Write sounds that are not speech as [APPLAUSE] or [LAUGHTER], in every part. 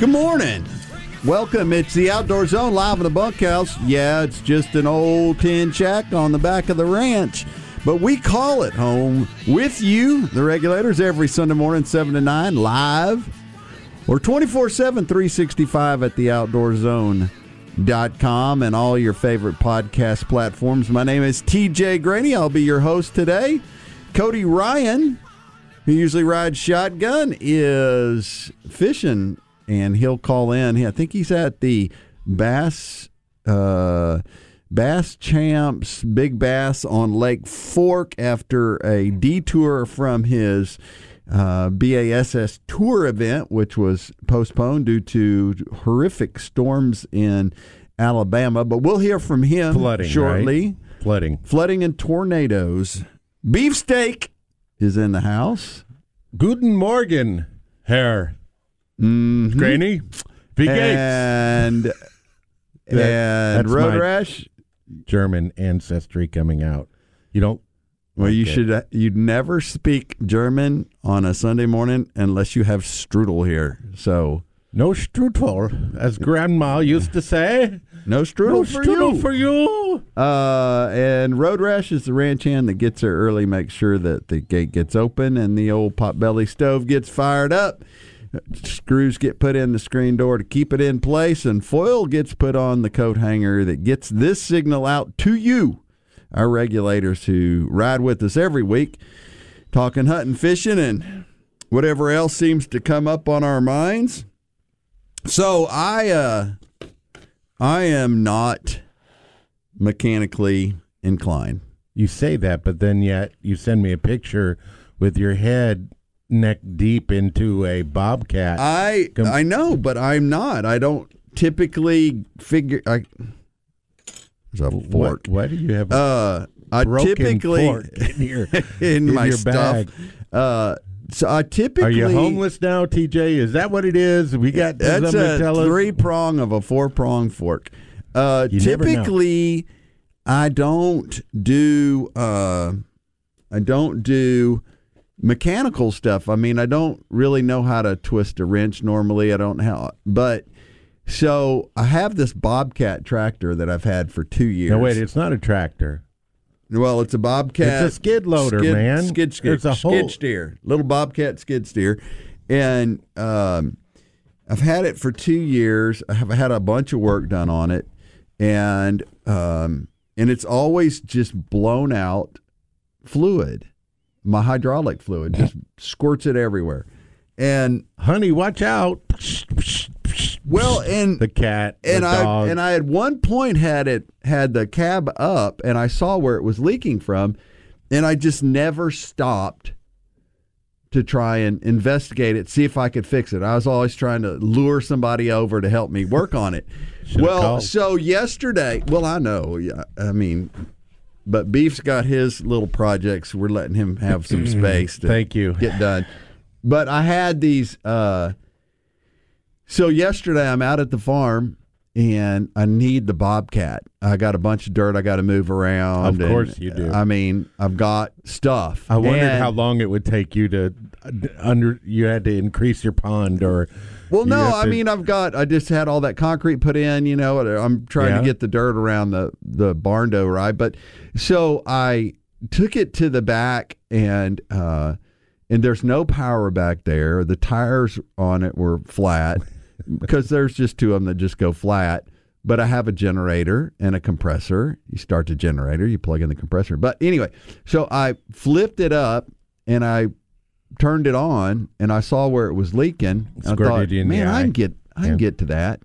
Good morning. Welcome. It's the Outdoor Zone live in the bunkhouse. Yeah, it's just an old tin shack on the back of the ranch, but we call it home with you, the regulators, every Sunday morning, 7 to 9, live or 24 7, 365 at the outdoorzone.com and all your favorite podcast platforms. My name is TJ Graney. I'll be your host today. Cody Ryan, who usually rides shotgun, is fishing and he'll call in. I think he's at the Bass uh, Bass Champs Big Bass on Lake Fork after a detour from his uh, BASS tour event, which was postponed due to horrific storms in Alabama. But we'll hear from him Flooding, shortly. right? Flooding. Flooding and tornadoes. Beefsteak is in the house. Guten Morgen, Herr Mm-hmm. Graney. Wie geht's? and [LAUGHS] That- and road rash. German ancestry coming out. You don't. Well, you Okay. should you'd never speak German on a Sunday morning unless you have strudel here. So No strudel, as Grandma used to say. no strudel for you. No for strudel you. for you. uh, and road rash is the ranch hand that gets there early, makes sure that the gate gets open and the old potbelly stove gets fired up. Screws get put in the screen door to keep it in place, and foil gets put on the coat hanger that gets this signal out to you, our regulators who ride with us every week, talking hunting, fishing, and whatever else seems to come up on our minds. So I, uh, I am not mechanically inclined. You say that, but then yet you send me a picture with your head neck deep into a bobcat. I Com- I know, but I'm not. I don't typically figure. I there's a fork. What, why do you have a Uh, I broken typically fork [LAUGHS] in your in, in my your stuff. bag? Uh, so I typically Are you homeless now, TJ? Is that what it is? We got That's a three prong of a four prong fork. Uh, You typically, I don't do. Uh, I don't do mechanical stuff. I mean, I don't really know how to twist a wrench normally. I don't how, but so I have this Bobcat tractor that I've had for two years. No, wait, it's not a tractor. Well, it's a Bobcat. It's a skid loader, skid, man. Skid steer. It's a skid whole- steer. Little Bobcat skid steer, and um, I've had it for two years. I have had a bunch of work done on it, and um, and it's always just blown out fluid. My hydraulic fluid just squirts it everywhere, and Honey, watch out. well, and The cat, and the I dog. and I at one point had it had the cab up, and I saw where it was leaking from, and I just never stopped to try and investigate it, see if I could fix it. I was always trying to lure somebody over to help me work on it. Well, called. so yesterday, well, I know, yeah, I mean, but Beef's got his little projects. We're letting him have some space to Thank you. get done. But I had these uh So yesterday I'm out at the farm and I need the bobcat. I got a bunch of dirt I got to move around. Of and, course you do. I mean, I've got stuff. I wondered And- how long it would take you to uh, under. You had to increase your pond, or Well, you no, I to- mean, I've got. I just had all that concrete put in. You know, I'm trying Yeah. to get the dirt around the the barn door, right? But so I took it to the back, and uh, and there's no power back there. The tires on it were flat [LAUGHS] because there's just two of them that just go flat. But I have a generator and a compressor. You start the generator, you plug in the compressor. But anyway, so I flipped it up and I turned it on and I saw where it was leaking. I thought, you in the man, I eye." can get I can Yeah. get to that.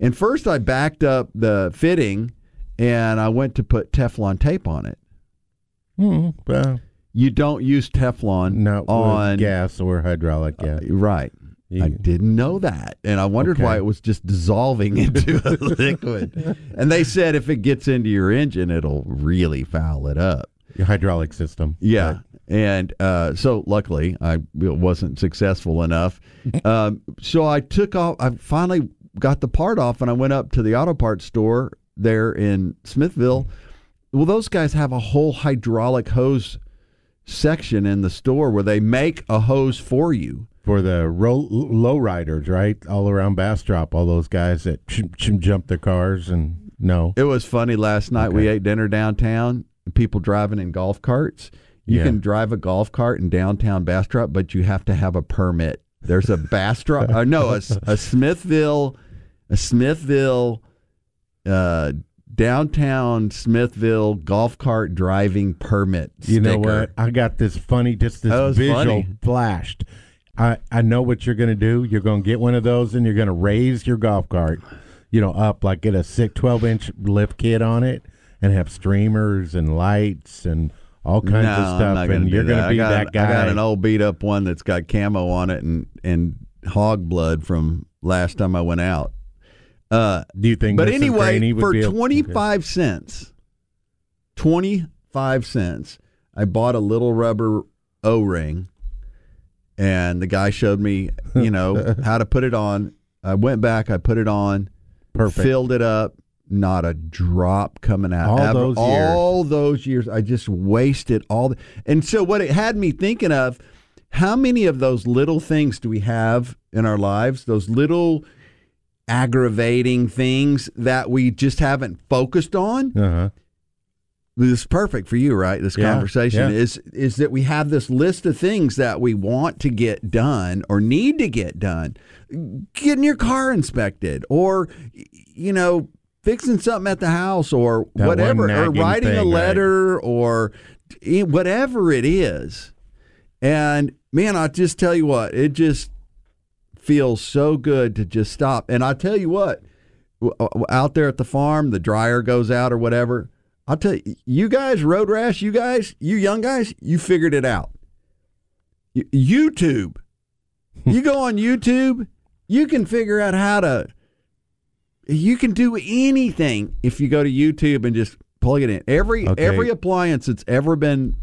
And first I backed up the fitting and I went to put Teflon tape on it. Hmm, well, You don't use Teflon on gas or hydraulic gas. Uh, right. I didn't know that. And I wondered why it was just dissolving [LAUGHS] into a [LAUGHS] liquid. And they said if it gets into your engine, it'll really foul it up. Your hydraulic system. Yeah. And uh, so luckily I wasn't successful enough. [LAUGHS] Um, so I took off, I finally got the part off and I went up to the auto parts store there in Smithville. Well, those guys have a whole hydraulic hose section in the store where they make a hose for you. for the roll, low riders, right? All around Bastrop, all those guys that ch- ch- jump their cars and no. It was funny last night. We ate dinner downtown. People driving in golf carts. You Yeah. can drive a golf cart in downtown Bastrop, but you have to have a permit. There's a Bastrop, uh, no, a Smithville, a Smithville, uh, downtown Smithville golf cart driving permit. You know sticker. what? I got this funny, just this visual funny. flashed. I, I know what you're going to do. You're going to get one of those and you're going to raise your golf cart, you know, up like get a six, 12 inch lift kit on it and have streamers and lights and all kinds no, of stuff. gonna and you're going to be got, that guy. I got an old beat up one that's got camo on it and and hog blood from last time I went out. Uh, do you think but anyway, for a- 25 cents, 25 cents, I bought a little rubber O ring, and the guy showed me, you know, [LAUGHS] how to put it on. I went back, I put it on, Perfect. filled it up, not a drop coming out. All Ever- those years. all those years, I just wasted all. The, and so, what it had me thinking of, how many of those little things do we have in our lives? Those little aggravating things that we just haven't focused on. Uh-huh. This is perfect for you, right? This Yeah, conversation yeah. is is that we have this list of things that we want to get done or need to get done. Getting your car inspected, or you know, fixing something at the house, or That whatever, or writing a thing, right. letter, or eh, whatever it is. And man, I just tell you what, it just feels so good to just stop. And I tell you what, w- out there at the farm, the dryer goes out or whatever. I'll tell you, you guys, road rash, you guys, you young guys, you figured it out. YouTube, [LAUGHS] you go on YouTube, you can figure out how to. You can do anything if you go to YouTube and just plug it in. Every Okay. every appliance that's ever been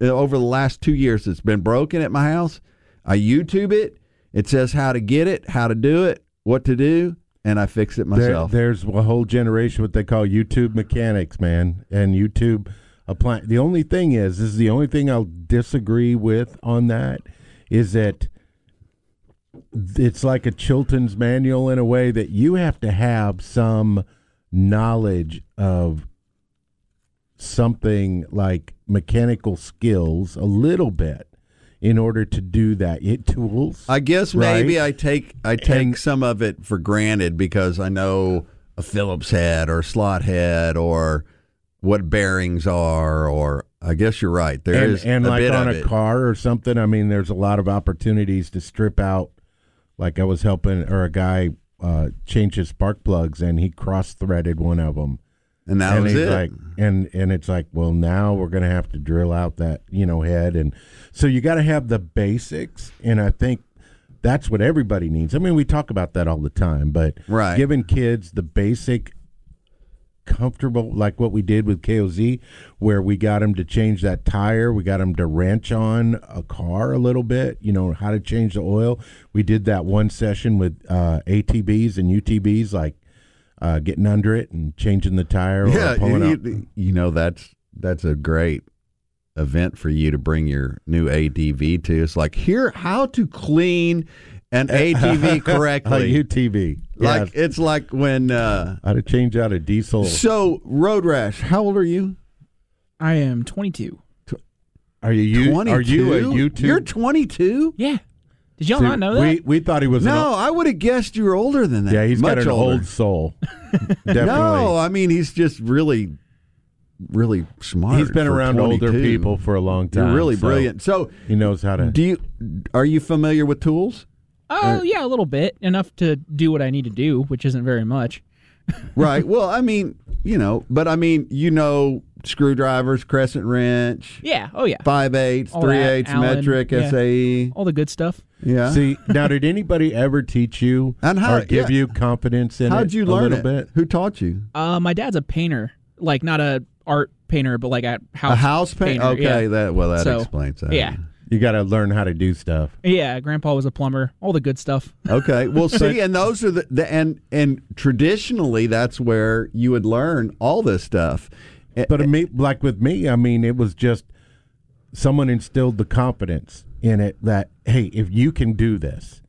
uh, over the last two years that's been broken at my house, I YouTube it. It says how to get it, how to do it, what to do, and I fix it There- myself. there's a whole generation what they call YouTube mechanics, man, and YouTube apply. The only thing is, this is the only thing I'll disagree with on that is that it's like a Chilton's manual in a way that you have to have some knowledge of something like mechanical skills a little bit in order to do that. It tools. I guess maybe Right. I take I take And- some of it for granted because I know a Phillips head or a slot head or what bearings are or I guess you're right. There and, is and a like bit on a it. car or something. I mean, there's a lot of opportunities to strip out. Like I was helping, or a guy uh, change his spark plugs, and he cross threaded one of them. and that and was it. like, and and it's like, well, now we're gonna have to drill out that you know head, and so you got to have the basics, and I think that's what everybody needs. I mean, we talk about that all the time, but Right. giving kids the basic comfortable, like what we did with KOZ, where we got him to change that tire, we got him to wrench on a car a little bit, you know, how to change the oil. We did that one session with uh, ATVs and UTVs, like uh, getting under it and changing the tire Yeah, or pulling out. you, you know that's that's a great event for you to bring your new ATV to. It's like here how to clean an ATV [LAUGHS] A correctly. [LAUGHS] UTV. like yeah. it's like when uh how to change out a diesel. so road rash, how old are you? I am 22. Are you, you are you a 22? YouTube? You're 22? Yeah. Did y'all See, not know that? We we thought he was an No, old, I would have guessed you were older than that. yeah, he's Much got an older. old soul. [LAUGHS] Definitely. No, I mean he's just really, really smart. He's been for around older people for a long time. You're really so brilliant. So, He knows how to. do you are you familiar with tools? Oh, yeah, a little bit. Enough to do what I need to do, which isn't very much. [LAUGHS] right. Well, I mean, you know, but I mean, you know, screwdrivers, crescent wrench, Yeah. Oh, yeah. five eighths, All three that, eighths, Allen, metric, yeah. SAE. All the good stuff. Yeah. See now, did anybody ever teach you And how- or give yeah. you confidence in How'd it you a learn little it? bit? Who taught you? Uh, my dad's a painter. Like, not a art painter, but like a house a house paint. painter, Okay, yeah. that well, that So, explains that. Yeah. You got to learn how to do stuff. Yeah, grandpa was a plumber. All the good stuff. [LAUGHS] Okay. Well, see, [LAUGHS] and those are the, the and and traditionally that's where you would learn all this stuff. Eh, But me, like with me, I mean, it was just someone instilled the confidence in it that hey, if you can do this,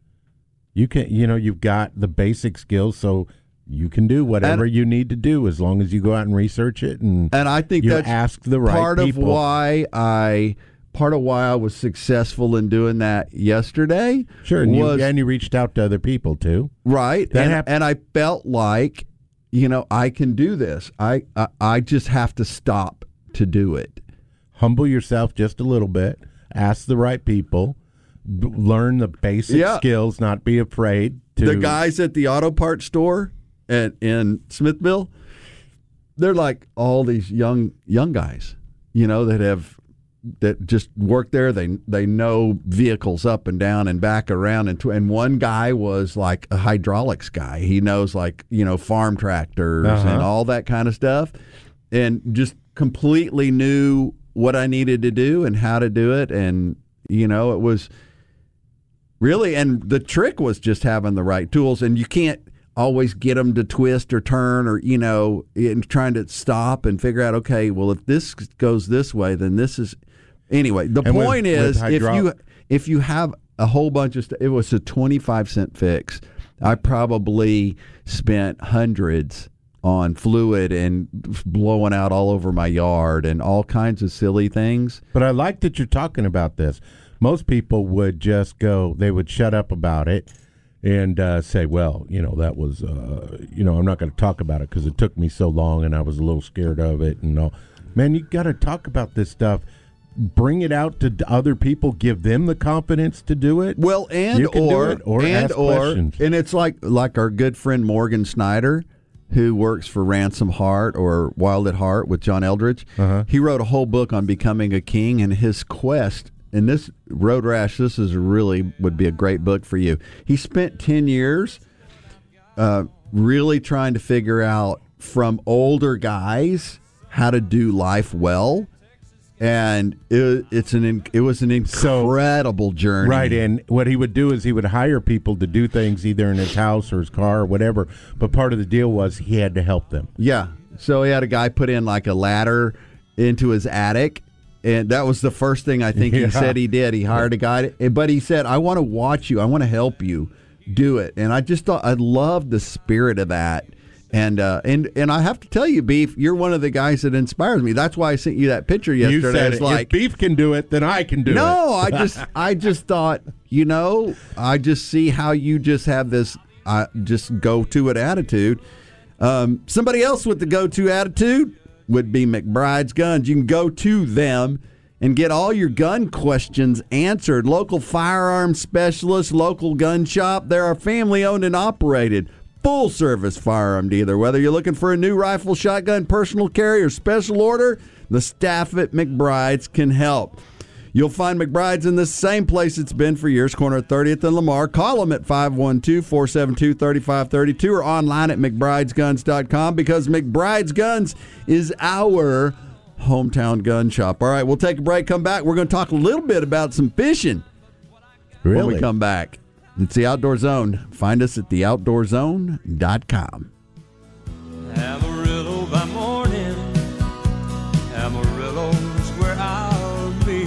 you can. You know, you've got the basic skills, so you can do whatever And- you need to do as long as you go out and research it and and I think you that's ask the right part people. of why I part of why I was successful in doing that yesterday. Sure, and you, and you reached out to other people too. right, That and, hap- and I felt like you know I can do this. I, I I just have to stop to do it. Humble yourself just a little bit. Ask the right people. b- Learn the basic Yeah. skills. Not be afraid to. the guys at the auto parts store at in Smithville, they're like all these young young guys, you know, that have that just work there. They they know vehicles up and down and back around and tw- and one guy was like a hydraulics guy. He knows like you know farm tractors Uh-huh. and all that kind of stuff, and just completely knew what I needed to do and how to do it. And you know, it was Really, and the trick was just having the right tools, and you can't always get them to twist or turn or you know, and trying to stop and figure out. Okay, well, if this goes this way, then this is anyway. The And point with is, if hydro- you if you have a whole bunch of stuff, it was a twenty five cent fix. I probably spent hundreds on fluid and blowing out all over my yard and all kinds of silly things. But I like that you're talking about this. Most people would just go, they would shut up about it and uh, say, well, you know, that was, uh, you know, I'm not going to talk about it because it took me so long and I was a little scared of it and all. Man, you got to talk about this stuff. Bring it out to other people. Give them the confidence to do it. Well, and You can do or it, or and or questions. and it's like like our good friend Morgan Snyder, who works for Ransomed Heart or Wild at Heart with John Eldredge. Uh-huh. He wrote a whole book on becoming a king and his quest. And this Road Rash, this is really would be a great book for you. He spent ten years uh, really trying to figure out from older guys how to do life well. And it, it's an it was an So- incredible journey. Right, and what he would do is he would hire people to do things either in his house or his car or whatever. But part of the deal was he had to help them. Yeah. So he had a guy put in like a ladder into his attic. And that was the first thing I think Yeah. he said he did. He hired a guy, but he said, I want to watch you. I want to help you do it. And I just thought, I loved the spirit of that. And uh, and and I have to tell you, Beef, you're one of the guys that inspires me. That's why I sent you that picture yesterday. you said It's it. like, if beef can do it, then I can do it. no, I just [LAUGHS] I just thought, you know, I just see how you just have this uh, just go to it attitude. Um, somebody else with the go to attitude would be McBride's Guns. You can go to them and get all your gun questions answered. Local firearm specialist, local gun shop. They are family owned and operated. Full service firearm dealer. Whether you're looking for a new rifle, shotgun, personal carry, or special order, the staff at McBride's can help. You'll find McBride's in the same place it's been for years, corner of 30th and Lamar. Call them at 512 472 3532 or online at McBride'sGuns.com because McBride's Guns is our hometown gun shop. All right, we'll take a break, come back. We're going to talk a little bit about some fishing when we come back. It's the Outdoor Zone. Find us at theoutdoorzone.com. Amarillo by morning, Amarillo's where I'll be.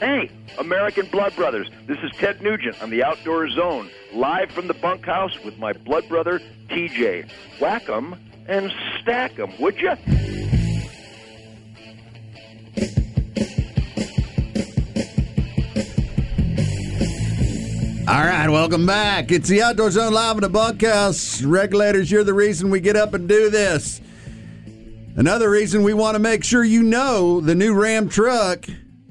Hey, American Blood Brothers. This is Ted Nugent on the Outdoor Zone, live from the bunkhouse with my blood brother, TJ. Whack 'em and stack 'em, would you? All right, welcome back. It's the Outdoor Zone live in the bunkhouse. Regulators, you're the reason we get up and do this. Another reason we want to make sure you know the new Ram truck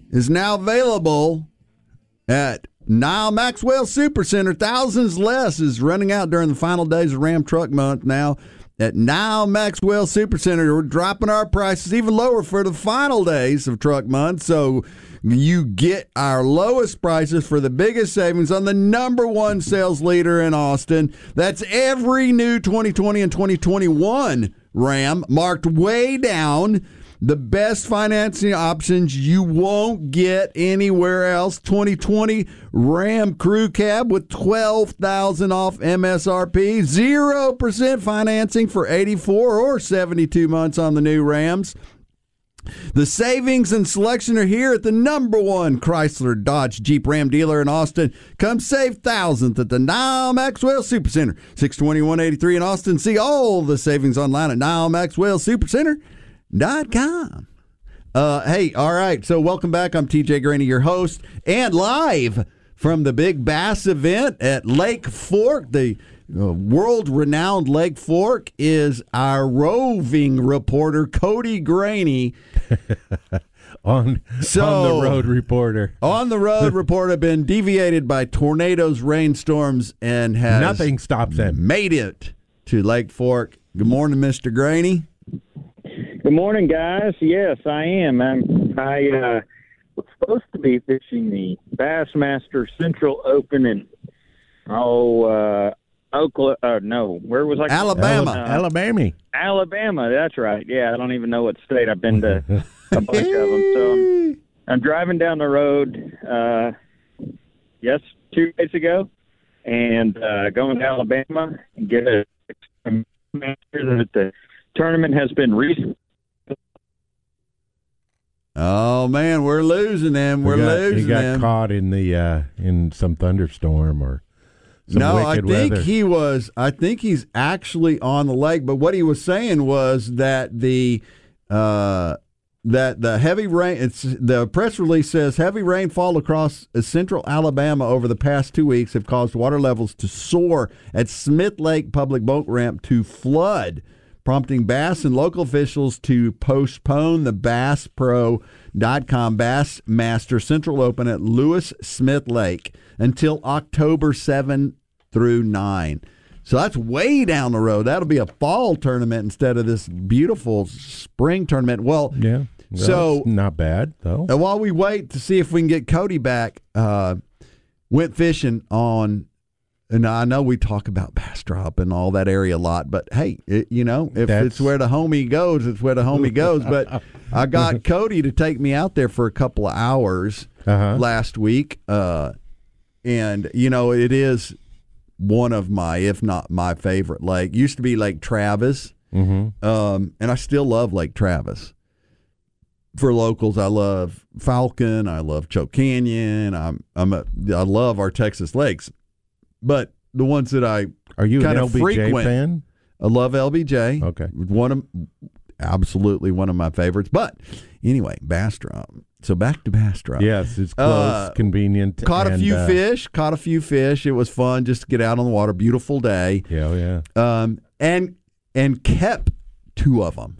is now available at Nyle Maxwell Supercenter. Thousands less is running out during the final days of Ram Truck Month now. At Nyle Maxwell Supercenter, we're dropping our prices even lower for the final days of Truck Month. So you get our lowest prices for the biggest savings on the number one sales leader in Austin. That's every new 2020 and 2021 Ram marked way down. The best financing options you won't get anywhere else. 2020 Ram Crew Cab with 12,000 off MSRP, 0% financing for 84 or 72 months on the new Rams. The savings and selection are here at the number one Chrysler Dodge Jeep Ram dealer in Austin. Come save thousands at the Nyle Maxwell Supercenter, 62183 in Austin. See all the savings online at NyleMaxwellSupercenter.com. Uh, hey, all right. So welcome back. I'm TJ Graney, your host, and live from the big bass event at Lake Fork, the uh, world renowned Lake Fork, is our roving reporter, Cody Graney. [LAUGHS] on So- on the road reporter. On the road [LAUGHS] reporter, been deviated by tornadoes, rainstorms, and has Nothing stops him. made it to Lake Fork. Good morning, Mr. Graney. Good morning, guys. Yes, I am. I'm, I uh, was supposed to be fishing the Bassmaster Central Open in oh uh, Oklahoma. Uh, no, where was I? Alabama. Uh, Alabama. Alabama. That's right. Yeah, I don't even know what state I've been to a bunch of them. So I'm, [LAUGHS] I'm driving down the road. Uh, yes, two days ago, and uh, going to Alabama and get a that the tournament has been recent. Oh man, we're losing them. We're got, losing he got them. caught in the uh, in some thunderstorm or some no, I think weather. he was. I think he's actually on the lake. But what he was saying was that the uh, that the heavy rain. It's the press release says heavy rainfall across central Alabama over the past two weeks have caused water levels to soar at Smith Lake Public Boat Ramp to flood. Prompting Bass and local officials to postpone the BassPro.com Bassmaster Central Open at Lewis Smith Lake until October 7 through 9. So that's way down the road. That'll be a fall tournament instead of this beautiful spring tournament. Well, yeah. Well, So- not bad though. and while we wait to see if we can get Cody back, uh, went fishing on. And I know we talk about Bastrop and all that area a lot, but hey, it, you know, if That's- it's where the homie goes, it's where the homie goes. But I got [LAUGHS] Cody to take me out there for a couple of hours Uh-huh. last week, uh, and you know, it is one of my, if not my favorite lake. Used to be Lake Travis, Mm-hmm. um, and I still love Lake Travis. For locals, I love Falcon. I love Choke Canyon. I'm I'm a, I love our Texas lakes, but the ones that I Are you an Kinda LBJ frequent. fan? I love LBJ. Okay. one of absolutely one of my favorites. But anyway, Bastrop. So back to Bastrop. Yes, it's close, Uh, convenient. Caught a few uh, fish. Caught a few fish. It was fun just to get out on the water. Beautiful day. Yeah, oh, yeah. Um, and and kept two of them.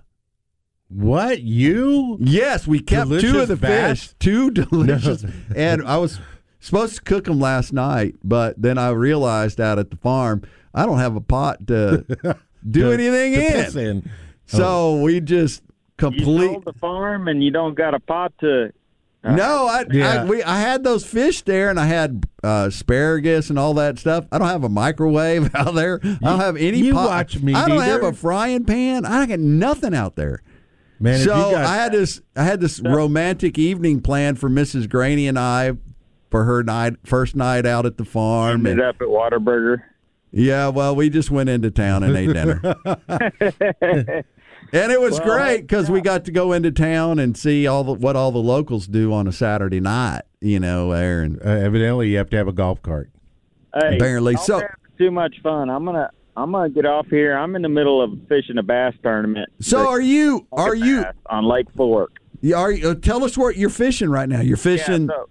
What you? Yes, we kept two of the bass? fish, two [LAUGHS] delicious, and I was supposed to cook them last night, but then I realized out at the farm I don't have a pot to [LAUGHS] do To- anything to in. in. So we just You complete. sold the farm and you don't got a pot to. No, I, Yeah. I we I had those fish there, and I had uh, asparagus and all that stuff. I don't have a microwave [LAUGHS] out there. I don't have any. you pot. watch me. I don't have a frying pan. I got nothing out there. Man, so you got, I had this. I had this romantic evening planned for Mrs. Graney and I for her night first night out at the farm. Ended And, up at Whataburger. yeah, well, we just went into town and ate dinner. [LAUGHS] And it was great because we got to go into town and see all the, what all the locals do on a Saturday night, you know, Aaron. uh, evidently you have to have a golf cart. Hey, Apparently so. have too much fun. I'm gonna I'm gonna get off here. I'm in the middle of fishing a bass tournament. So are you? Are you? On Lake Fork? Are you? Uh, tell us what you're fishing right now. You're fishing. Yeah, so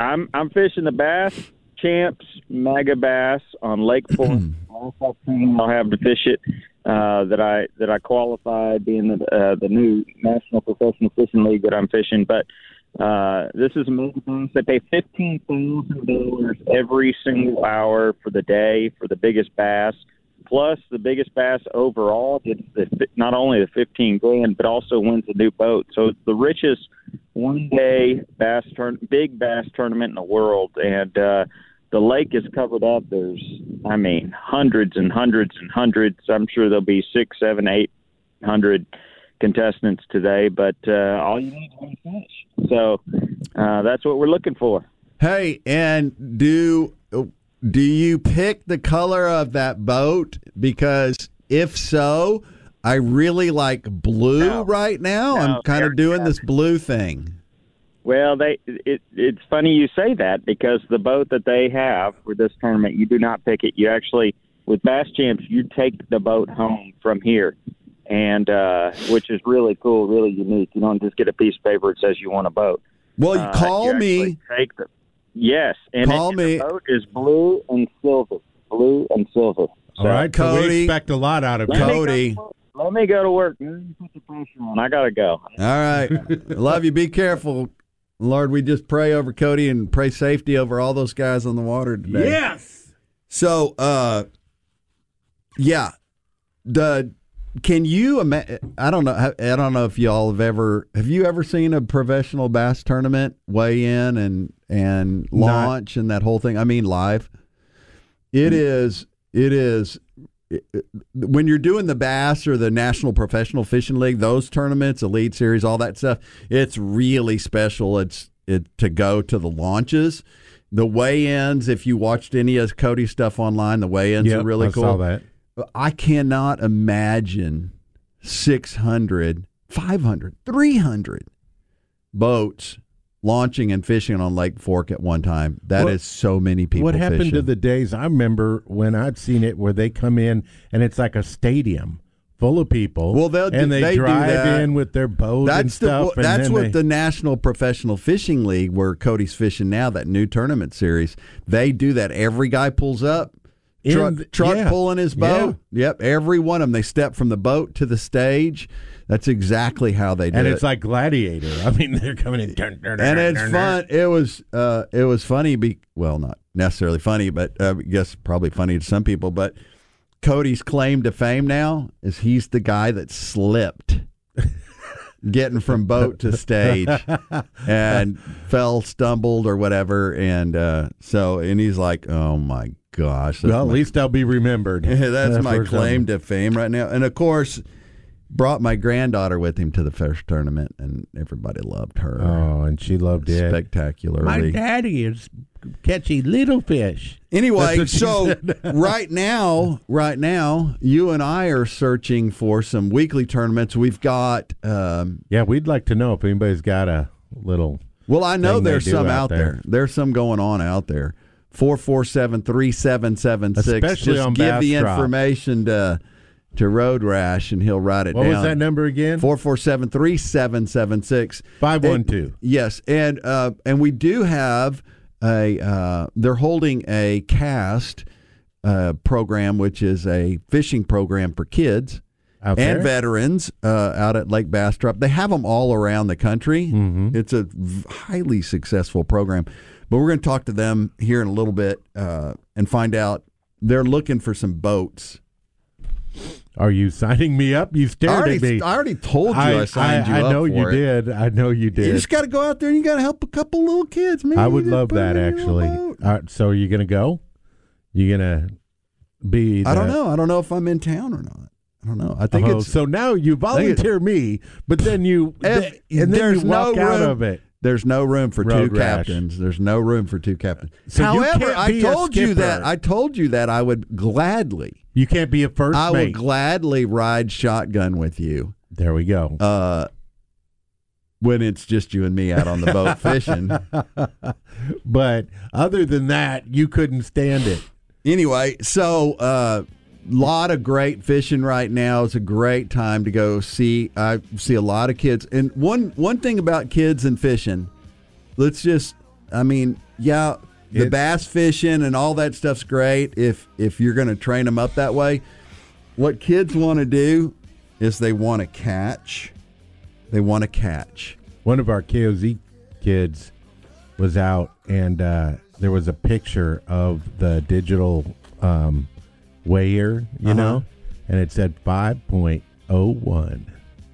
I'm I'm fishing the bass champs mega bass on Lake. Last opportunity I'll have to fish it. Uh, that I that I qualified being the uh, the new National Professional Fishing League that I'm fishing, but uh, this is a mega bass. They pay fifteen thousand dollars every single hour for the day for the biggest bass. Plus, the biggest bass overall gets the, not only the fifteen grand, but also wins a new boat. So it's the richest one day bass turn big bass tournament in the world. And uh the lake is covered up. There's i mean hundreds and hundreds and hundreds. I'm sure there'll be six seven eight hundred contestants today but uh all you need is one fish. So uh that's what we're looking for. Hey, and do do you pick the color of that boat? Because if so, I really like blue No. right now. I'm kind of doing this blue thing. Well, they it, it's funny you say that because the boat that they have for this tournament, you do not pick it. You actually with Bass Champs, you take the boat home from here, and uh, which is really cool, really unique. You don't just get a piece of paper that says you want a boat. Well, you Uh, call you me. Take the yes, and Call it, me. The boat is blue and silver, blue and silver. All right, so Cody- we expect a lot out of Let you. me go Cody. Let me go to work. man. Put the pressure on. I gotta go. All right, [LAUGHS] love you. Be careful, Lord. We just pray over Cody and pray safety over all those guys on the water today. Yes. So, uh, yeah, the can you imagine? I don't know. I don't know if y'all have ever have you ever seen a professional bass tournament weigh in and and Not- launch and that whole thing. I mean, live. It is. It is. it- When you're doing the bass or the National Professional Fishing League, those tournaments, Elite Series, all that stuff, it's really special. It's it to go to the launches. The weigh-ins, if you watched any of Cody's stuff online, the weigh-ins Yep, are really cool. I cool. I cannot imagine 600, 500, 300 boats launching and fishing on Lake Fork at one time. That is What- so many people. what happened to the days? I remember when I'd seen it where they come in and it's like a stadium full of people. Well, they'll and they, they drive in with their boat and That's the stuff. that's what they- the National Professional Fishing League, where Cody's fishing now, that new tournament series. They do that. Every guy pulls up, truck, the- truck yeah. pulling his boat. Yep, every one of them. They step from the boat to the stage. That's exactly how they do and it. it's like Gladiator. [LAUGHS] I mean, they're coming in, dun, dun, and dun, it's fun. It was uh, it was funny. Be well, not necessarily funny, but uh, I guess probably funny to some people. But Cody's claim to fame now is he's the guy that slipped. [LAUGHS] Getting from boat to stage [LAUGHS] and fell, stumbled, or whatever, and uh, so and he's like, "Oh my gosh!" Well, at my- least I'll be remembered. [LAUGHS] that's my claim something. to fame right now. And of course, brought my granddaughter with him to the first tournament, and everybody loved her Oh, and she loved it. spectacularly. My daddy is catching little fish. Anyway, That's what she so [LAUGHS] right now, right now, you and I are searching for some weekly tournaments. We've got, um, Yeah, we'd like to know if anybody's got a little. well, I know Thing there's some out out there. there. There's some going on out there. Four four seven three seven seven six. Especially Just on give Bass the Drop. information to to Road Rash, and he'll write it down. What down. was that number again? Four four seven three seven seven six. 512. Yes, and uh, and we do have a. Uh, they're holding a cast uh, program, which is a fishing program for kids Out and there? veterans uh, out at Lake Bastrop. They have them all around the country. Mm-hmm. It's a highly successful program. But we're going to talk to them here in a little bit uh, and find out. They're looking for some boats Are you signing me up? You I stared already, at me. I already told you I, signed you I up know for you it. did. I know you did. You just got to go out there and you got to help a couple little kids, man. I would love that it in your actually. boat. Uh, so are you gonna go? You gonna be? I don't know. I don't know if I'm in town or not. I don't know. I think Oh, it's so now you volunteer me, but then you [LAUGHS] If- and then there's you walk no out room- of it. There's no room for Road two rash. captains. There's no room for two captains. So However, I told you that. I told you that I would gladly You can't be a first I would mate. gladly ride shotgun with you there we go. uh when it's just you and me out on the boat [LAUGHS] fishing. but other than that, you couldn't stand it. Anyway, so uh lot of great fishing right now. It's a great time to go see I see a lot of kids. And one one thing about kids and fishing, let's just I mean, yeah, the It's- bass fishing and all that stuff's great if if you're going to train them up that way. What kids want to do is they want to catch. They want to catch. One of our KOZ kids was out, and uh, there was a picture of the digital um, weigher, you Uh-huh. know, and it said five point oh one.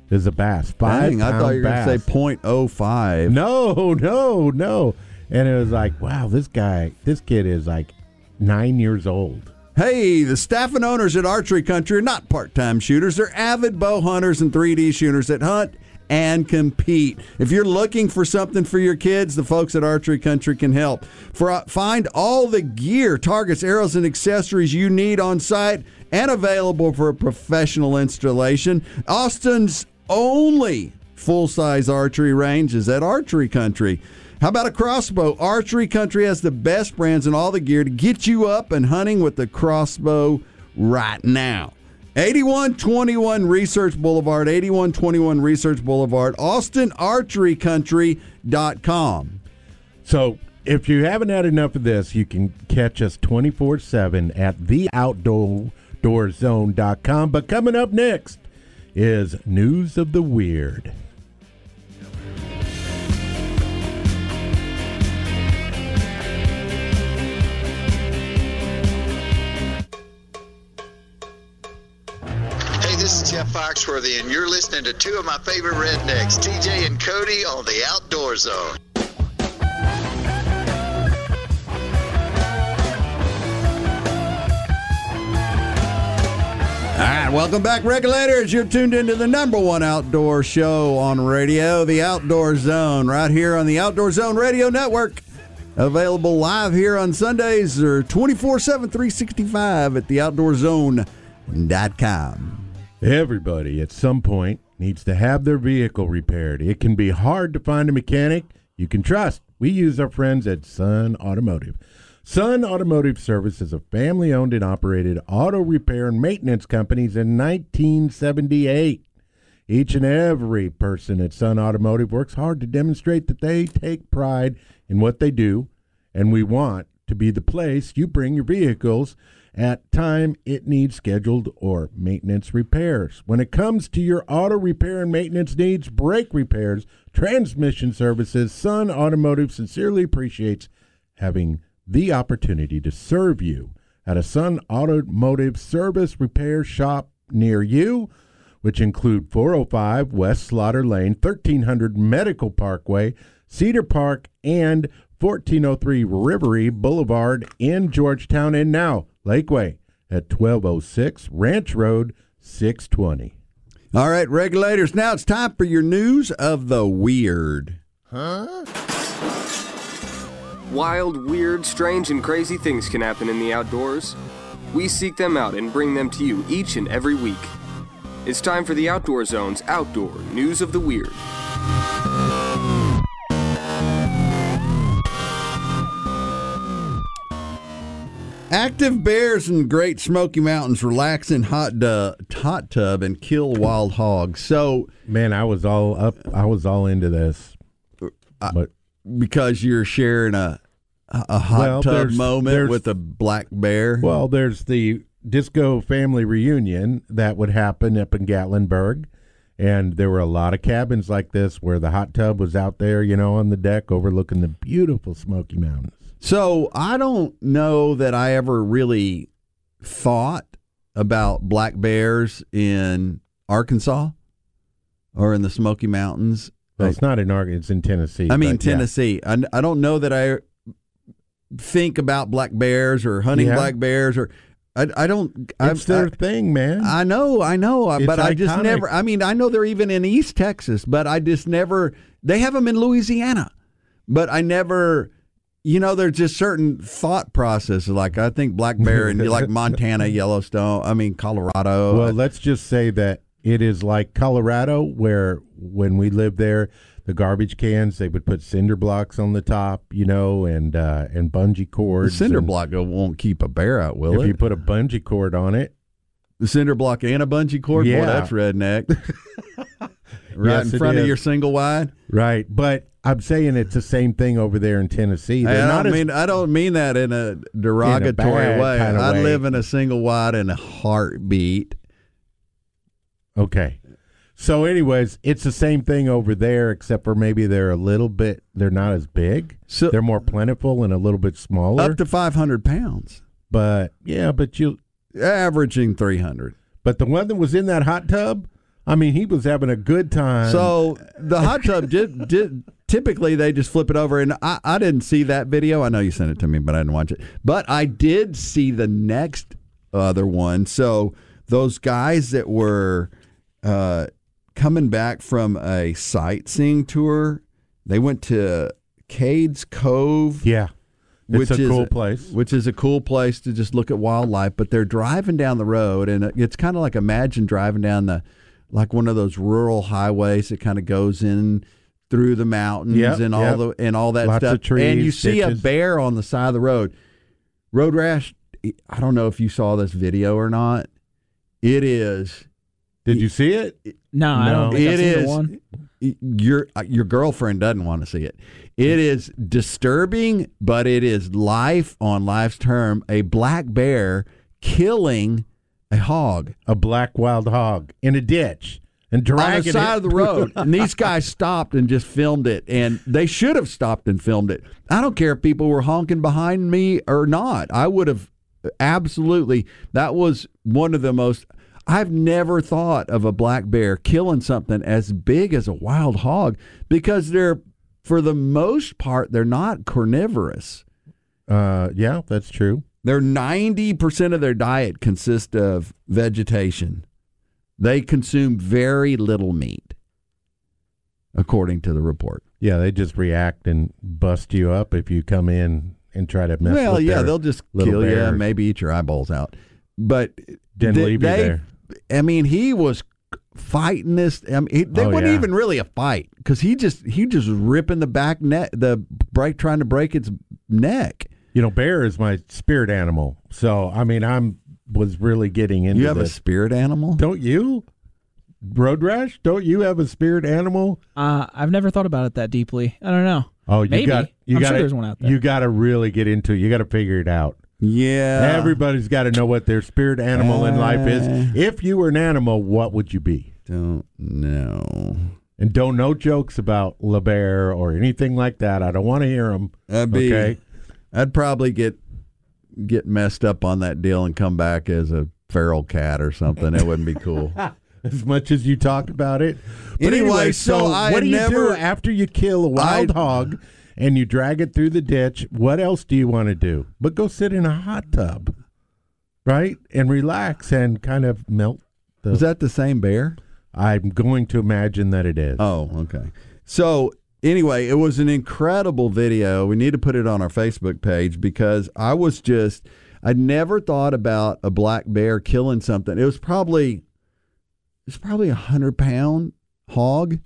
There's a bass, five Dang, I thought you were going to say .05. No, [LAUGHS] no, no. And it was like, wow, this guy, this kid is like nine years old. Hey, the staff and owners at Archery Country are not part time shooters. They're avid bow hunters and 3D shooters that hunt and compete. If you're looking for something for your kids, the folks at Archery Country can help. For uh, Find all the gear, targets, arrows, and accessories you need on site and available for a professional installation. Austin's only full size archery range is at Archery Country. How about a crossbow? Archery Country has the best brands and all the gear to get you up and hunting with the crossbow right now. 8121 Research Boulevard, 8121 Research Boulevard, AustinArcheryCountry.com. So if you haven't had enough of this, you can catch us 24 7 at theoutdoorzone.com. But coming up next is News of the Weird. This is Jeff Foxworthy, and you're listening to two of my favorite rednecks, TJ and Cody, on the Outdoor Zone. All right, welcome back, regulators. You're tuned into the number one outdoor show on radio, the Outdoor Zone, right here on the Outdoor Zone Radio Network. Available live here on Sundays or 24 7, 365 at theoutdoorzone.com. Everybody at some point needs to have their vehicle repaired. It can be hard to find a mechanic you can trust. We use our friends at Sun Automotive. Sun Automotive Service is a family owned and operated auto repair and maintenance company in 1978. Each and every person at Sun Automotive works hard to demonstrate that they take pride in what they do, and we want to be the place you bring your vehicles at time it needs scheduled or maintenance repairs. When it comes to your auto repair and maintenance needs, brake repairs, transmission services, Sun Automotive sincerely appreciates having the opportunity to serve you at a Sun Automotive service repair shop near you which include 405 West Slaughter Lane, 1300 Medical Parkway, Cedar Park, and 1403 Rivery Boulevard in Georgetown, and now Lakeway at 1206 Ranch Road, 620. All right, regulators, now it's time for your news of the weird. Huh? Wild, weird, strange, and crazy things can happen in the outdoors. We seek them out and bring them to you each and every week. It's time for the Outdoor Zone's Outdoor News of the Weird. Active bears in Great Smoky Mountains relax in hot, du- hot tub and kill wild hogs. So, Man, I was all up. I was all into this. But because you're sharing a a hot Well, tub moment with a black bear. Well, there's the disco family reunion that would happen up in Gatlinburg. And there were a lot of cabins like this where the hot tub was out there, you know, on the deck overlooking the beautiful Smoky Mountains. So I don't know that I ever really thought about black bears in Arkansas or in the Smoky Mountains. Well, it's not in Arkansas. It's in Tennessee. I mean but yeah. Tennessee. I, I don't know that I think about black bears or hunting Yeah. black bears or I, I don't. It's I, their thing, man. I know, I know, uh, It's but I just never. I mean, I know they're even in East Texas, but I just never. They have them in Louisiana, but I never. You know, there's just certain thought processes. Like I think black bear and you like [LAUGHS] Montana, Yellowstone. I mean Colorado. well, let's just say that it is like Colorado, where when we lived there, the garbage cans they would put cinder blocks on the top, you know, and uh, and bungee the cords. cinder and block won't keep a bear out, will If it? you put a bungee cord on it, the cinder block and a bungee cord. Boy, Yeah. that's redneck. [LAUGHS] right Yes, in front of your single wide. right? But I'm saying it's the same thing over there in Tennessee. They're I don't mean I don't mean that in a derogatory bad way. kinda I way. live in a single wide in a heartbeat. Okay. So, anyways, it's the same thing over there, except for maybe they're a little bit. They're not as big. So They're more plentiful and a little bit smaller. up to five hundred pounds, but yeah, but you. averaging three hundred. But the one that was in that hot tub, I mean, he was having a good time. So the hot tub did, did typically they just flip it over, and I, I didn't see that video. I know you sent it to me, but I didn't watch it. But I did see the next other one. So those guys that were uh, coming back from a sightseeing tour, they went to Cades Cove. yeah, it's which a is cool place. which is a cool place to just look at wildlife. But they're driving down the road, and it's kind of like imagine driving down the like one of those rural highways that kind of goes in through the mountains Yep, and all yep. the and all that Lots stuff. of trees, and you see a bear on the side of the road. Road rash. I don't know if you saw this video or not. It is. Did you see it? No, I don't think I've It seen the one. Your your girlfriend doesn't want to see it. It is disturbing, but it is life on life's term. A black bear killing a hog A black wild hog in a ditch and on the side it. of the road, [LAUGHS] and these guys stopped and just filmed it. And they should have stopped and filmed it. I don't care if people were honking behind me or not. I would have absolutely. That was one of the most. I've never thought of a black bear killing something as big as a wild hog because they're, for the most part, they're not carnivorous. Uh, yeah, that's true. They're 90% of their diet consists of vegetation. They consume very little meat, according to the report. Yeah, they just react and bust you up if you come in and try to mess with you. well, yeah, they'll just kill you, bears. and maybe eat your eyeballs out. But Didn't they- leave you they- there. I mean, he was fighting this. I mean, he, they Oh, wasn't yeah. even really a fight because he just he just ripping the back neck, the break, trying to break its neck. You know, bear is my spirit animal. So, I mean, I'm was really getting into You have a spirit animal. Don't you? Road rash? Don't you have a spirit animal? Uh, I've never thought about it that deeply. I don't know. Oh, you Maybe. got you I'm got sure there's one out there. You got to really get into it. You got to figure it out. Yeah, Everybody's got to know what their spirit animal in life Uh. is. If you were an animal, what would you be? don't know. And don't know jokes about La Bear or anything like that. I don't want to hear them. I'd be. Okay. I'd probably get get messed up on that deal and come back as a feral cat or something. It wouldn't be cool. [LAUGHS] As much as you talk about it. But Anyway, anyway, so I what do you never- do after you kill a wild I- hog and you drag it through the ditch? What else do you want to do? But go sit in a hot tub, right? And relax and kind of melt the. Is that the same bear? I'm going to imagine that it is. Oh, okay. So anyway, it was an incredible video. We need to put it on our Facebook page because I was just I never thought about a black bear killing something. It was probably it's probably a hundred pound hog.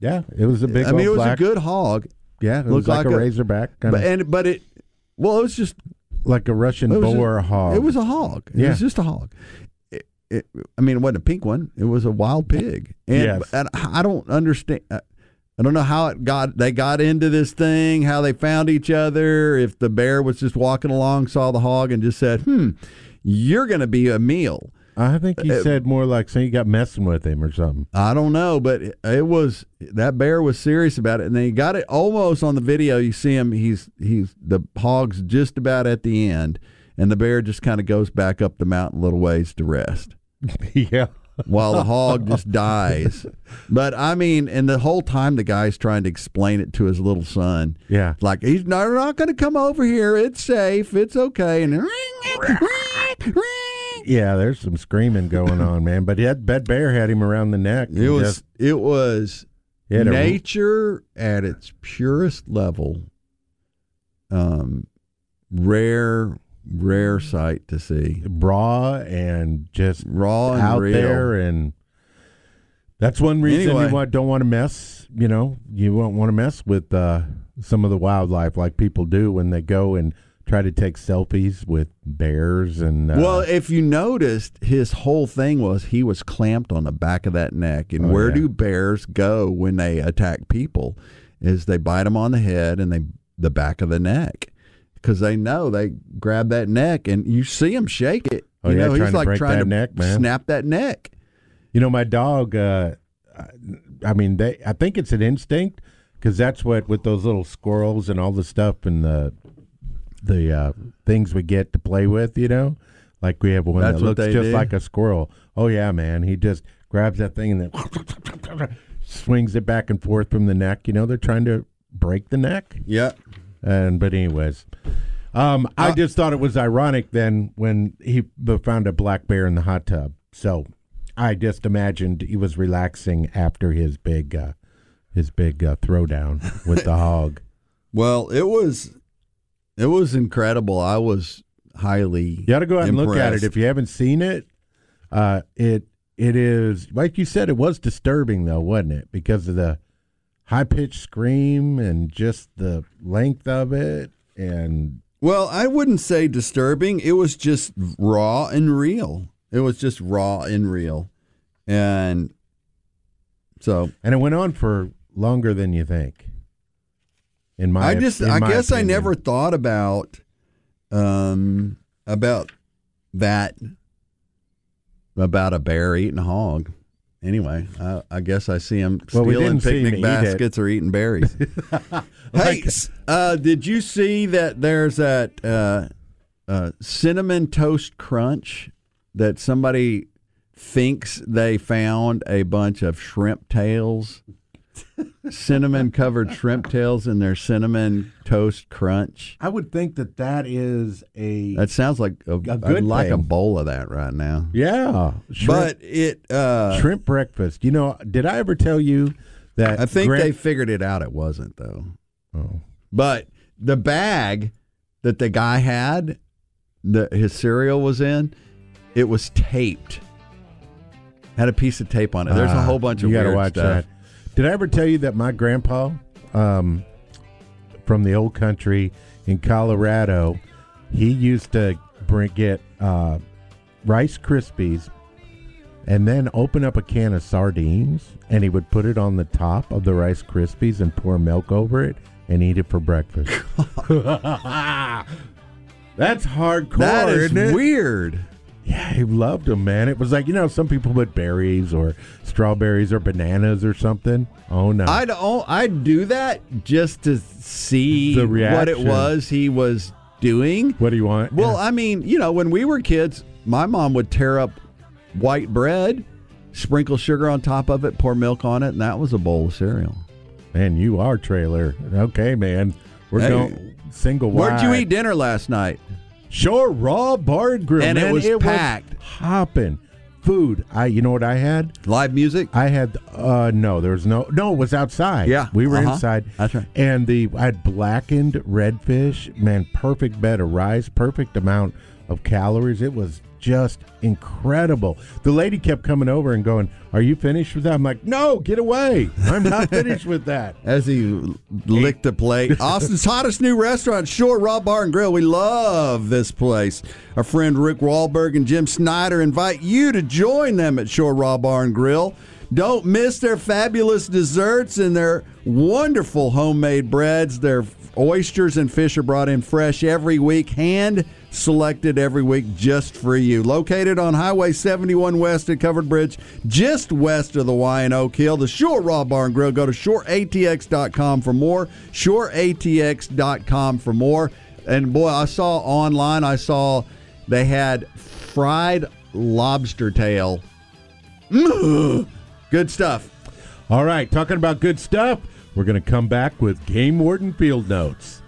yeah, it was a big. I mean, it was black, a good hog. Yeah, it looked was like, like a, a- razorback, kind But of and but it well, it was just like a Russian boar a, hog. It was a hog. It Yeah. was just a hog. It, it, I mean, it wasn't a pink one. It was a wild pig. And, Yes. and I don't understand. I don't know how it got. They got into this thing. How they found each other. If the bear was just walking along, saw the hog, and just said, "Hmm, you're going to be a meal." I think he Uh, said more like saying you got messing with him or something. I don't know, but it, it was that bear was serious about it, and they got it almost on the video. You see him; he's he's the hog's just about at the end, and the bear just kind of goes back up the mountain a little ways to rest [LAUGHS] yeah. While the hog just dies. But I mean, and the whole time the guy's trying to explain it to his little son. Yeah. Like he's not, not going to come over here. It's safe. It's okay. And ring, ring, ring. Yeah, there's some screaming going on, man. But that bed bear had him around the neck. it was it was had a- nature at its purest level. Um, rare, rare sight to see. raw and just Raw and out real. there, and that's one reason Anyway. you want, don't want to mess. You know, you won't want to mess with uh, some of the wildlife like people do when they go and try to take selfies with bears and. Uh, Well, if you noticed, his whole thing was he was clamped on the back of that neck. And Oh, where yeah. do bears go when they attack people? Is they bite them on the head and they the back of the neck because they know they grab that neck and you see him shake it. Oh, you yeah, know, trying he's to like break trying that to neck, man. snap that neck. You know, my dog. Uh, I mean, they. I think it's an instinct because that's what with those little squirrels and all the stuff and the the uh, things we get to play with. You know, like we have one That's that looks just do? like a squirrel. Oh yeah, man. He just grabs that thing and then swings it back and forth from the neck. You know, they're trying to break the neck. Yeah. And but anyways, um, I Uh, just thought it was ironic then when he found a black bear in the hot tub. So I just imagined he was relaxing after his big uh, his big uh, throwdown with the [LAUGHS] hog. Well, it was it was incredible. I was highly. You got to go out and look at it if you haven't seen it. Uh, it it is like you said. It was disturbing though, wasn't it? Because of the high pitched scream and just the length of it and Well, I wouldn't say disturbing. It was just raw and real. It was just raw and real. And so and it went on for longer than you think. In my, I just I guess I never thought about um about that about a bear eating a hog. Anyway, I, I guess I see him Well, we stealing didn't see him picnic baskets or eating berries. [LAUGHS] hey, uh, did you see that there's that uh, uh, cinnamon toast crunch that somebody thinks they found a bunch of shrimp tails, [LAUGHS] cinnamon covered shrimp tails in their cinnamon toast crunch? I would think that that is a That sounds like a, good I'd like a bowl of that right now. yeah, shrimp, But it, uh, shrimp breakfast. You know, did I ever tell you that I think Gran- they figured it out. It wasn't though. Oh. But the bag that the guy had, the his cereal was in, it was taped. Had a piece of tape on it. There's a Ah, whole bunch of you gotta weird watch stuff. that. Did I ever tell you that my grandpa, um, from the old country in Colorado, he used to bring get uh, Rice Krispies and then open up a can of sardines and he would put it on the top of the Rice Krispies and pour milk over it and eat it for breakfast. [LAUGHS] [LAUGHS] That's hardcore, That is isn't it? weird. Yeah, he loved them, man. It was like you know, some people put berries or strawberries or bananas or something. Oh no, I'd o- I'd do that just to see what it was he was doing. what do you want? Well, I mean, you know, when we were kids, my mom would tear up white bread, sprinkle sugar on top of it, pour milk on it, and that was a bowl of cereal. man, you are trailer. Okay, man, we're Hey, going single Where'd you eat dinner last night? Shore, raw bar and grill, And it man. was packed. hopping. Food. I, you know what I had? Live music? I had uh no, there was no no, it was outside. Yeah, We were uh-huh. inside. That's right. And the I had blackened redfish, man, perfect bed of rice, perfect amount of calories. It was just incredible. The lady kept coming over and going, "Are you finished with that?" I'm like, "No, get away. I'm not [LAUGHS] finished with that." As he licked the plate. [LAUGHS] Austin's hottest new restaurant, Shore Raw Bar and Grill. We love this place. Our friend Rick Wahlberg and Jim Snyder invite you to join them at Shore Raw Bar and Grill. Don't miss their fabulous desserts and their wonderful homemade breads. Their oysters and fish are brought in fresh every week, hand selected every week just for you. Located on Highway 71 West at Covered Bridge, just west of the Y and Oak Hill, the Shore Raw Bar and Grill. Go to shoreatx.com for more. Shoreatx.com for more. And boy, I saw online. I saw they had fried lobster tail. Mm, Good stuff. All right, talking about good stuff, we're going to come back with Game Warden Field Notes.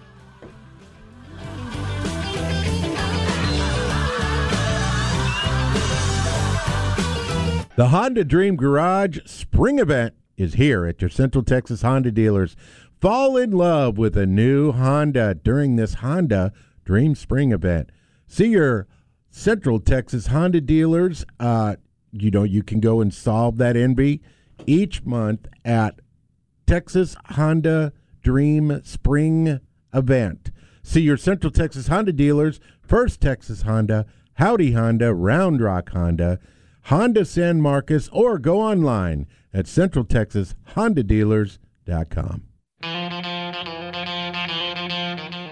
The Honda Dream Garage Spring Event is here at your Central Texas Honda dealers. Fall in love with a new Honda during this Honda Dream Spring Event. See your Central Texas Honda dealers. Uh, you know, you can go and solve that envy each month at Texas Honda Dream Spring Event. See your Central Texas Honda dealers, First Texas Honda, Howdy Honda, Round Rock Honda, Honda San Marcos, or go online at centraltexashondadealers.com.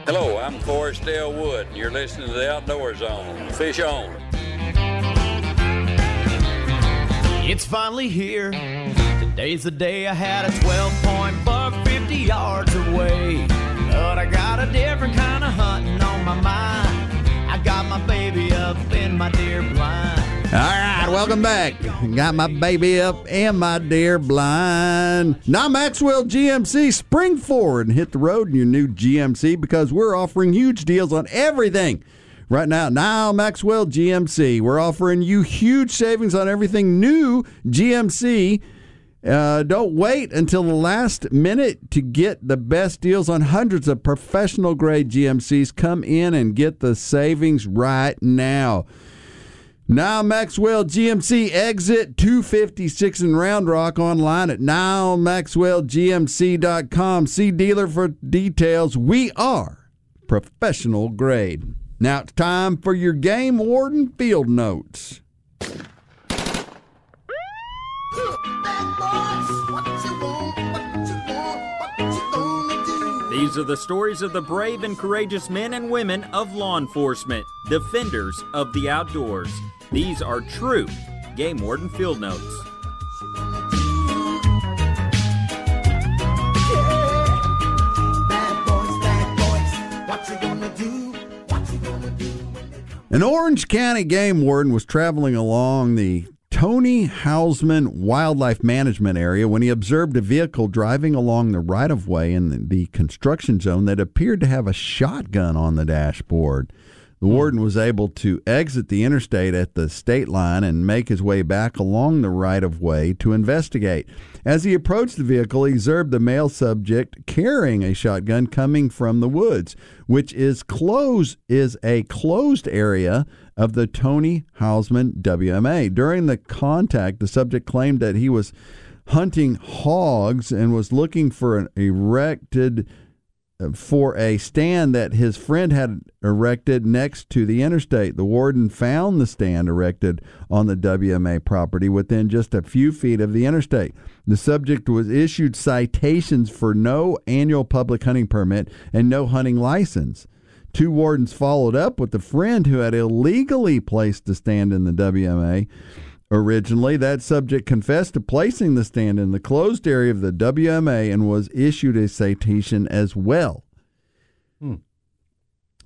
Hello, I'm Forrest Dale Wood, and you're listening to the Outdoor Zone. Fish on. It's finally here. Today's the day I had a 12 point buck 50 yards away. But I got a different kind of hunting on my mind. I got my baby up in my deer blind. All right, welcome back. Got my baby up and my deer blind. Nyle Maxwell GMC, spring forward and hit the road in your new GMC because we're offering huge deals on everything. Right now, Nyle Maxwell GMC, we're offering you huge savings on everything new GMC. Uh, don't wait until the last minute to get the best deals on hundreds of professional grade GMCs. Come in and get the savings right now. Nyle Maxwell GMC exit 256 in Round Rock online at nylemaxwellgmc.com. See dealer for details. We are professional grade. Now it's time for your game warden field notes. These are the stories of the brave and courageous men and women of law enforcement, defenders of the outdoors. These are true Game Warden Field Notes. An Orange County game warden was traveling along the Tony Houseman Wildlife Management Area when he observed a vehicle driving along the right of way in the, the construction zone that appeared to have a shotgun on the dashboard. The warden was able to exit the interstate at the state line and make his way back along the right of way to investigate. As he approached the vehicle, he observed the male subject carrying a shotgun coming from the woods, which is close is a closed area of the Tony Houseman WMA. During the contact, the subject claimed that he was hunting hogs and was looking for an erected for a stand that his friend had erected next to the interstate. The warden found the stand erected on the WMA property within just a few feet of the interstate. The subject was issued citations for no annual public hunting permit and no hunting license. Two wardens followed up with the friend who had illegally placed the stand in the WMA. Originally, that subject confessed to placing the stand in the closed area of the WMA and was issued a citation as well.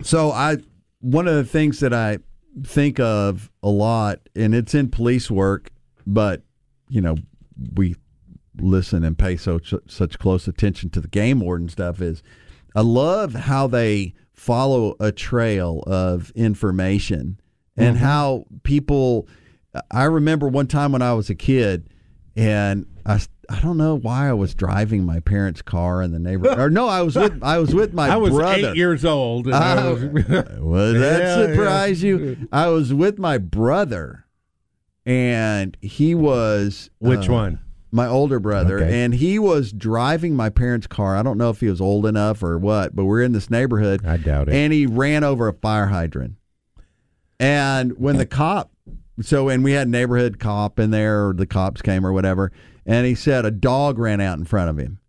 So I one of the things that I think of a lot and it's in police work, but you know, we listen and pay so such close attention to the game warden stuff is I love how they follow a trail of information and Mhm. how people I remember one time when I was a kid and I, I don't know why I was driving my parents' car in the neighborhood. or no, I was with [LAUGHS] I was with my I was brother. eight years old. and I Uh, was- [LAUGHS] Would that Yeah, surprise yeah. you? I was with my brother, and he was Which uh, one? My older brother, Okay. and he was driving my parents' car. I don't know if he was old enough or what, but we're in this neighborhood. I doubt it. And he ran over a fire hydrant. And when the cop, so and we had neighborhood cop in there, or the cops came or whatever, and he said a dog ran out in front of him,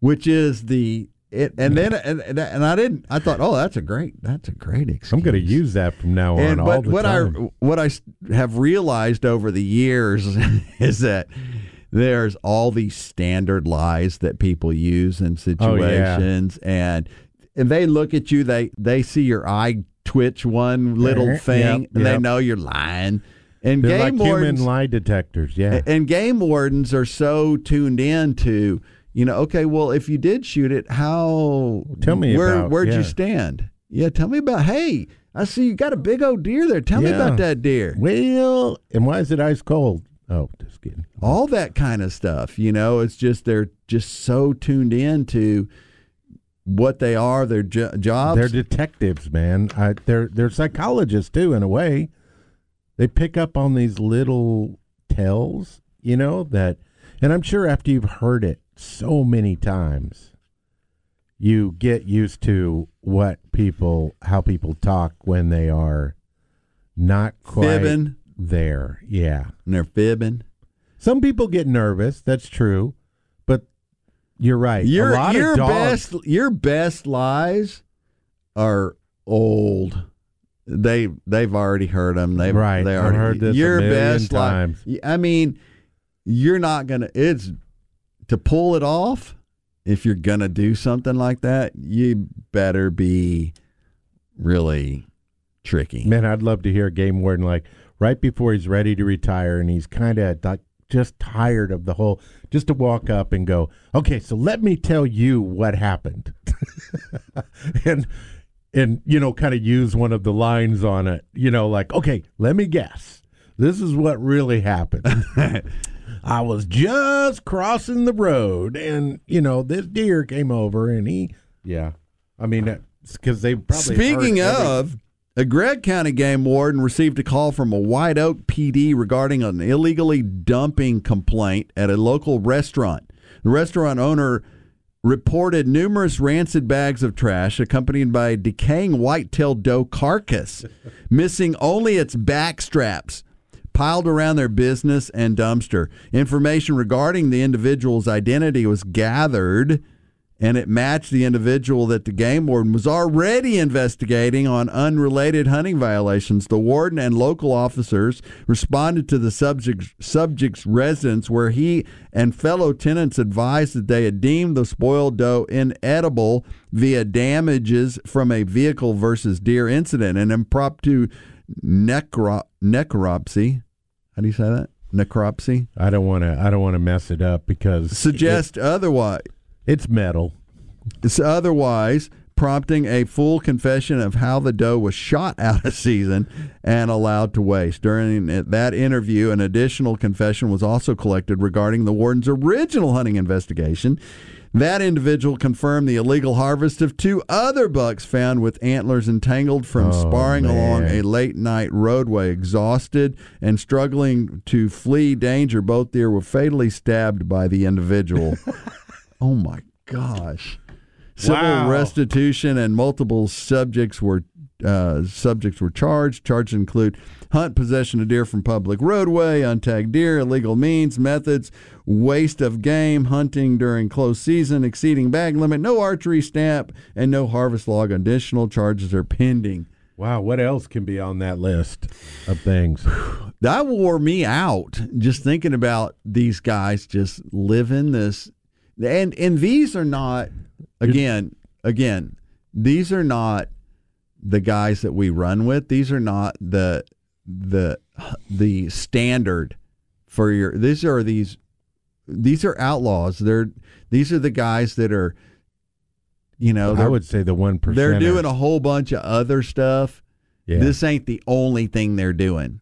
which is the it. And then and, and I didn't. I thought, oh, that's a great, that's a great excuse. I'm going to use that from now on And but what time. I what I have realized over the years [LAUGHS] is that there's all these standard lies that people use in Oh, yeah. situations, and and they look at you, they they see your eye twitch one little uh-huh. Yep, thing, and they know you're lying. And They're game like wardens, human lie detectors. Yeah. and game wardens are so tuned in to, you know, okay, well, if you did shoot it, how? Tell me where about- where'd yeah. you stand? Yeah, tell me about. Hey, I see you got a big old deer there. Tell me about that deer. Well, and why is it ice cold? Oh, just kidding. all that kind of stuff. You know, it's just they're just so tuned in to what they are, their jo- jobs. They're detectives, man. I, they're they're psychologists too, in a way. They pick up on these little tells, you know that, and I'm sure after you've heard it so many times, you get used to what people, how people talk when they are not quite Fibbing. there. Yeah, and they're fibbing. some people get nervous. That's true, but you're right. Your a lot your of dogs, best your best lies are old. They they've already heard them. They've Right. They I've already heard this your best times. I mean, you're not gonna. It's to pull it off. If you're gonna do something like that, you better be really tricky. Man, I'd love to hear a game warden like right before he's ready to retire and he's kind of like just tired of the whole just to walk up and go, "Okay, so let me tell you what happened." [LAUGHS] and and you know kind of use one of the lines on it, you know, like, "Okay, let me guess. This is what really happened." [LAUGHS] I was just crossing the road, and you know this deer came over, and he, yeah, I mean, because they probably Speaking heard every- of, a Gregg County game warden received a call from a White Oak PD regarding an illegally dumping complaint at a local restaurant. The restaurant owner reported numerous rancid bags of trash accompanied by a decaying white-tailed doe carcass, [LAUGHS] missing only its back straps piled around their business and dumpster. Information regarding the individual's identity was gathered and it matched the individual that the game warden was already investigating on unrelated hunting violations. The warden and local officers responded to the subject, subject's residence, where he and fellow tenants advised that they had deemed the spoiled doe inedible via damages from a vehicle versus deer incident, an impromptu necro- necropsy. How do you say that? Necropsy? I don't want to. I don't want to mess it up because Suggest otherwise. It's metal. It's otherwise prompting a full confession of how the doe was shot out of season and allowed to waste. During that interview, an additional confession was also collected regarding the warden's original hunting investigation. That individual confirmed the illegal harvest of two other bucks found with antlers entangled from Oh, sparring along a late night roadway. Exhausted and struggling to flee danger, both deer were fatally stabbed by the individual. [LAUGHS] oh my gosh. Civil Wow. restitution and multiple subjects were uh, subjects were charged. Charges include hunt possession of deer from public roadway, untagged deer, illegal means, methods, waste of game, hunting during close season, exceeding bag limit, no archery stamp, and no harvest log. Additional charges are pending. Wow, what else can be on that list of things? [SIGHS] That wore me out just thinking about these guys just living this and and these are not again again these are not the guys that we run with these are not the the the standard for your these are these these are outlaws they're these are the guys that are you know I would say the one percent. they're doing a whole bunch of other stuff. Yeah. This ain't the only thing they're doing.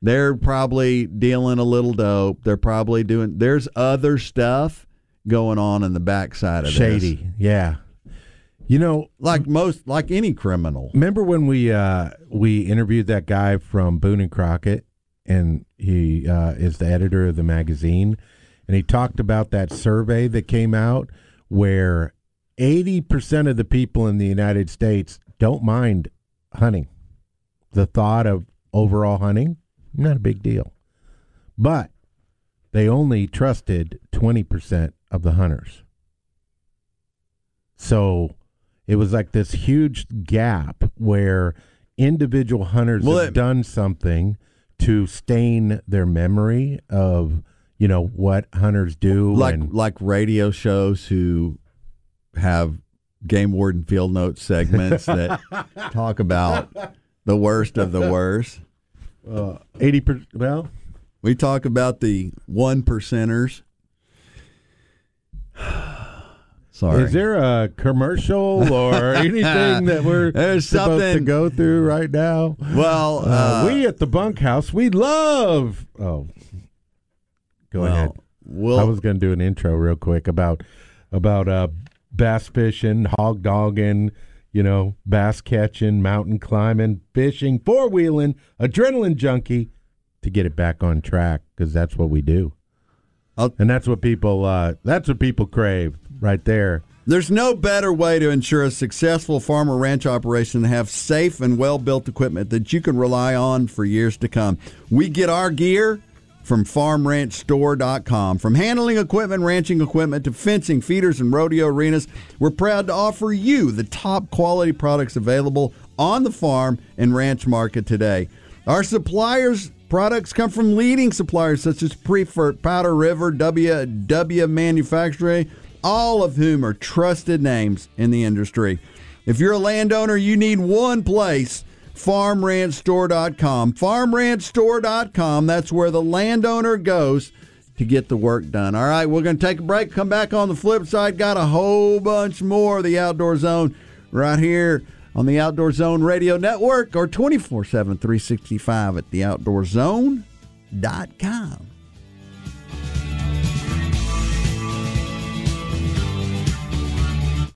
They're probably dealing a little dope. They're probably doing. There's other stuff going on in the backside of shady. this. Yeah, you know, like most, like any criminal. Remember when we uh, we interviewed that guy from Boone and Crockett, and he uh, is the editor of the magazine, and he talked about that survey that came out where eighty percent of the people in the United States don't mind hunting. The thought of overall hunting, not a big deal, but they only trusted twenty percent of the hunters. So it was like this huge gap where individual hunters Well, have it- done something to stain their memory of you know what hunters do Like and like radio shows who have game warden field notes segments that [LAUGHS] talk about the worst of the worst. Uh, Eighty percent. Well, We talk about the one percenters. Sorry. is there a commercial or [LAUGHS] anything that we're There's supposed to go through right now? well, Uh, uh, we at the bunkhouse, we love. Oh, go well, ahead. We'll, I was going to do an intro real quick about about uh, bass fishing, hog dogging, you know, bass catching, mountain climbing, fishing, four wheeling, adrenaline junkie to get it back on track because that's what we do, I'll- and that's what people uh, that's what people crave right there. There's no better way to ensure a successful farm or ranch operation than have safe and well built equipment that you can rely on for years to come. We get our gear from farmranchstore.com. From handling equipment, ranching equipment to fencing, feeders, and rodeo arenas, we're proud to offer you the top quality products available on the farm and ranch market today. Our suppliers' products come from leading suppliers such as Priefert, Powder River, WW Manufacturing, all of whom are trusted names in the industry. If you're a landowner, you need one place farmranchstore.com. Farmranchstore.com, that's where the landowner goes to get the work done. All right, we're going to take a break, come back on the flip side. Got a whole bunch more of the Outdoor Zone right here on the Outdoor Zone Radio Network or 24 7 365 at theoutdoorzone.com.